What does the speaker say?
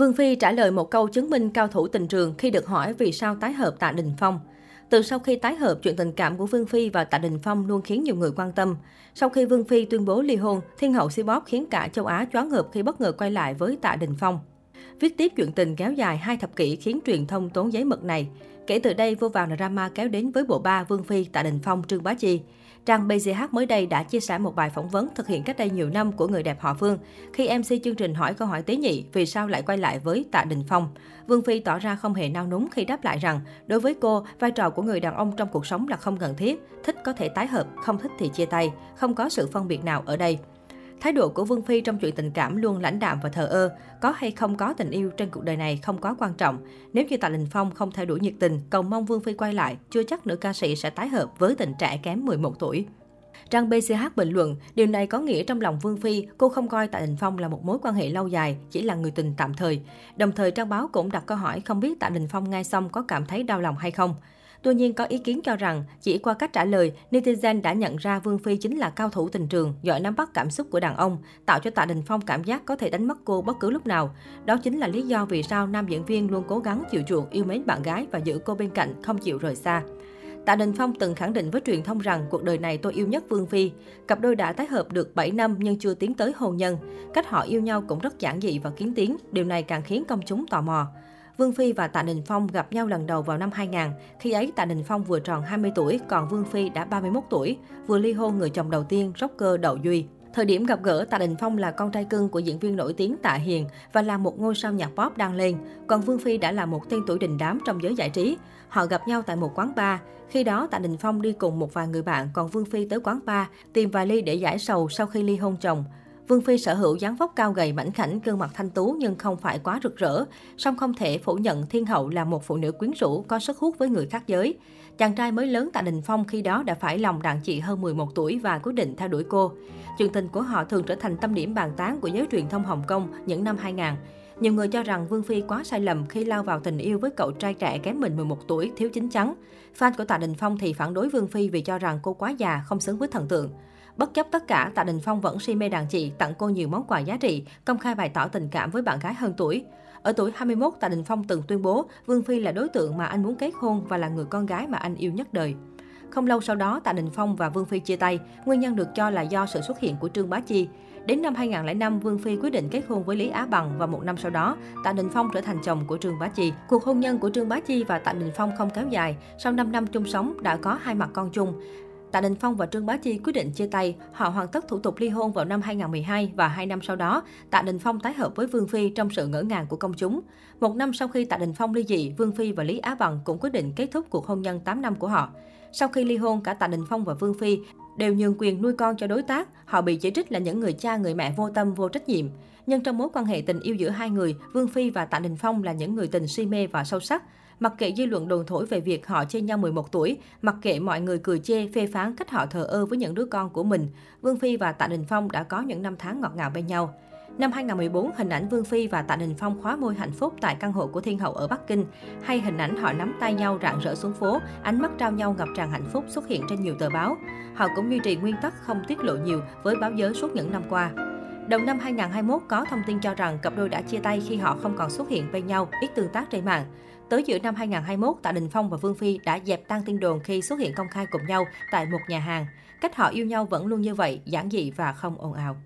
Vương Phi trả lời một câu chứng minh cao thủ tình trường khi được hỏi vì sao tái hợp Tạ Đình Phong. Từ sau khi tái hợp, chuyện tình cảm của Vương Phi và Tạ Đình Phong luôn khiến nhiều người quan tâm. Sau khi Vương Phi tuyên bố ly hôn, Thiên hậu Sibop khiến cả châu Á choáng ngợp khi bất ngờ quay lại với Tạ Đình Phong. Viết tiếp chuyện tình kéo dài hai thập kỷ khiến truyền thông tốn giấy mực này. Kể từ đây, vô vàng drama kéo đến với bộ ba Vương Phi, Tạ Đình Phong, Trương Bá Chi. Trang BZH mới đây đã chia sẻ một bài phỏng vấn thực hiện cách đây nhiều năm của người đẹp họ Vương. Khi MC chương trình hỏi câu hỏi tế nhị vì sao lại quay lại với Tạ Đình Phong, Vương Phi tỏ ra không hề nao núng khi đáp lại rằng đối với cô, vai trò của người đàn ông trong cuộc sống là không cần thiết, thích có thể tái hợp, không thích thì chia tay, không có sự phân biệt nào ở đây. Thái độ của Vương Phi trong chuyện tình cảm luôn lãnh đạm và thờ ơ. Có hay không có tình yêu trên cuộc đời này không có quan trọng. Nếu như Tạ Đình Phong không thay đổi nhiệt tình, cầu mong Vương Phi quay lại, chưa chắc nữ ca sĩ sẽ tái hợp với tình trẻ kém 11 tuổi. Trang BCH bình luận, điều này có nghĩa trong lòng Vương Phi, cô không coi Tạ Đình Phong là một mối quan hệ lâu dài, chỉ là người tình tạm thời. Đồng thời trang báo cũng đặt câu hỏi không biết Tạ Đình Phong ngay xong có cảm thấy đau lòng hay không. Tuy nhiên, có ý kiến cho rằng, chỉ qua cách trả lời, netizen đã nhận ra Vương Phi chính là cao thủ tình trường, giỏi nắm bắt cảm xúc của đàn ông, tạo cho Tạ Đình Phong cảm giác có thể đánh mất cô bất cứ lúc nào. Đó chính là lý do vì sao nam diễn viên luôn cố gắng chịu chuộng, yêu mến bạn gái và giữ cô bên cạnh, không chịu rời xa. Tạ Đình Phong từng khẳng định với truyền thông rằng cuộc đời này tôi yêu nhất Vương Phi. Cặp đôi đã tái hợp được 7 năm nhưng chưa tiến tới hôn nhân. Cách họ yêu nhau cũng rất giản dị và kiến tiếng, điều này càng khiến công chúng tò mò. Vương Phi và Tạ Đình Phong gặp nhau lần đầu vào năm 2000. Khi ấy Tạ Đình Phong vừa tròn 20 tuổi, còn Vương Phi đã 31 tuổi, vừa ly hôn người chồng đầu tiên, rocker Đậu Duy. Thời điểm gặp gỡ, Tạ Đình Phong là con trai cưng của diễn viên nổi tiếng Tạ Hiền và là một ngôi sao nhạc pop đang lên. Còn Vương Phi đã là một tên tuổi đình đám trong giới giải trí. Họ gặp nhau tại một quán bar. Khi đó, Tạ Đình Phong đi cùng một vài người bạn, còn Vương Phi tới quán bar tìm vài ly để giải sầu sau khi ly hôn chồng. Vương Phi sở hữu dáng vóc cao gầy mảnh khảnh, gương mặt thanh tú nhưng không phải quá rực rỡ. Song không thể phủ nhận Thiên Hậu là một phụ nữ quyến rũ, có sức hút với người khác giới. Chàng trai mới lớn Tạ Đình Phong khi đó đã phải lòng đàn chị hơn 11 tuổi và quyết định theo đuổi cô. Chuyện tình của họ thường trở thành tâm điểm bàn tán của giới truyền thông Hồng Kông những năm 2000. Nhiều người cho rằng Vương Phi quá sai lầm khi lao vào tình yêu với cậu trai trẻ kém mình 11 tuổi, thiếu chính chắn. Fan của Tạ Đình Phong thì phản đối Vương Phi vì cho rằng cô quá già, không xứng với thần tượng. Bất chấp tất cả, Tạ Đình Phong vẫn si mê đàn chị, tặng cô nhiều món quà giá trị, công khai bày tỏ tình cảm với bạn gái hơn tuổi. Ở tuổi 21, Tạ Đình Phong từng tuyên bố Vương Phi là đối tượng mà anh muốn kết hôn và là người con gái mà anh yêu nhất đời. Không lâu sau đó, Tạ Đình Phong và Vương Phi chia tay, nguyên nhân được cho là do sự xuất hiện của Trương Bá Chi. Đến năm 2005, Vương Phi quyết định kết hôn với Lý Á Bằng và một năm sau đó, Tạ Đình Phong trở thành chồng của Trương Bá Chi. Cuộc hôn nhân của Trương Bá Chi và Tạ Đình Phong không kéo dài, sau 5 năm chung sống đã có hai mặt con chung. Tạ Đình Phong và Trương Bá Chi quyết định chia tay. Họ hoàn tất thủ tục ly hôn vào năm 2012 và hai năm sau đó, Tạ Đình Phong tái hợp với Vương Phi trong sự ngỡ ngàng của công chúng. Một năm sau khi Tạ Đình Phong ly dị, Vương Phi và Lý Á Bằng cũng quyết định kết thúc cuộc hôn nhân 8 năm của họ. Sau khi ly hôn, cả Tạ Đình Phong và Vương Phi đều nhường quyền nuôi con cho đối tác. Họ bị chỉ trích là những người cha người mẹ vô tâm vô trách nhiệm. Nhưng trong mối quan hệ tình yêu giữa hai người, Vương Phi và Tạ Đình Phong là những người tình si mê và sâu sắc. Mặc kệ dư luận đồn thổi về việc họ chê nhau 11 tuổi, mặc kệ mọi người cười chê, phê phán cách họ thờ ơ với những đứa con của mình, Vương Phi và Tạ Đình Phong đã có những năm tháng ngọt ngào bên nhau. Năm 2014, hình ảnh Vương Phi và Tạ Đình Phong khóa môi hạnh phúc tại căn hộ của Thiên Hậu ở Bắc Kinh, hay hình ảnh họ nắm tay nhau rạng rỡ xuống phố, ánh mắt trao nhau ngập tràn hạnh phúc xuất hiện trên nhiều tờ báo. Họ cũng duy trì nguyên tắc không tiết lộ nhiều với báo giới suốt những năm qua. Đầu năm 2021 có thông tin cho rằng cặp đôi đã chia tay khi họ không còn xuất hiện bên nhau, ít tương tác trên mạng. Tới giữa năm 2021, Tạ Đình Phong và Vương Phi đã dẹp tan tin đồn khi xuất hiện công khai cùng nhau tại một nhà hàng. Cách họ yêu nhau vẫn luôn như vậy, giản dị và không ồn ào.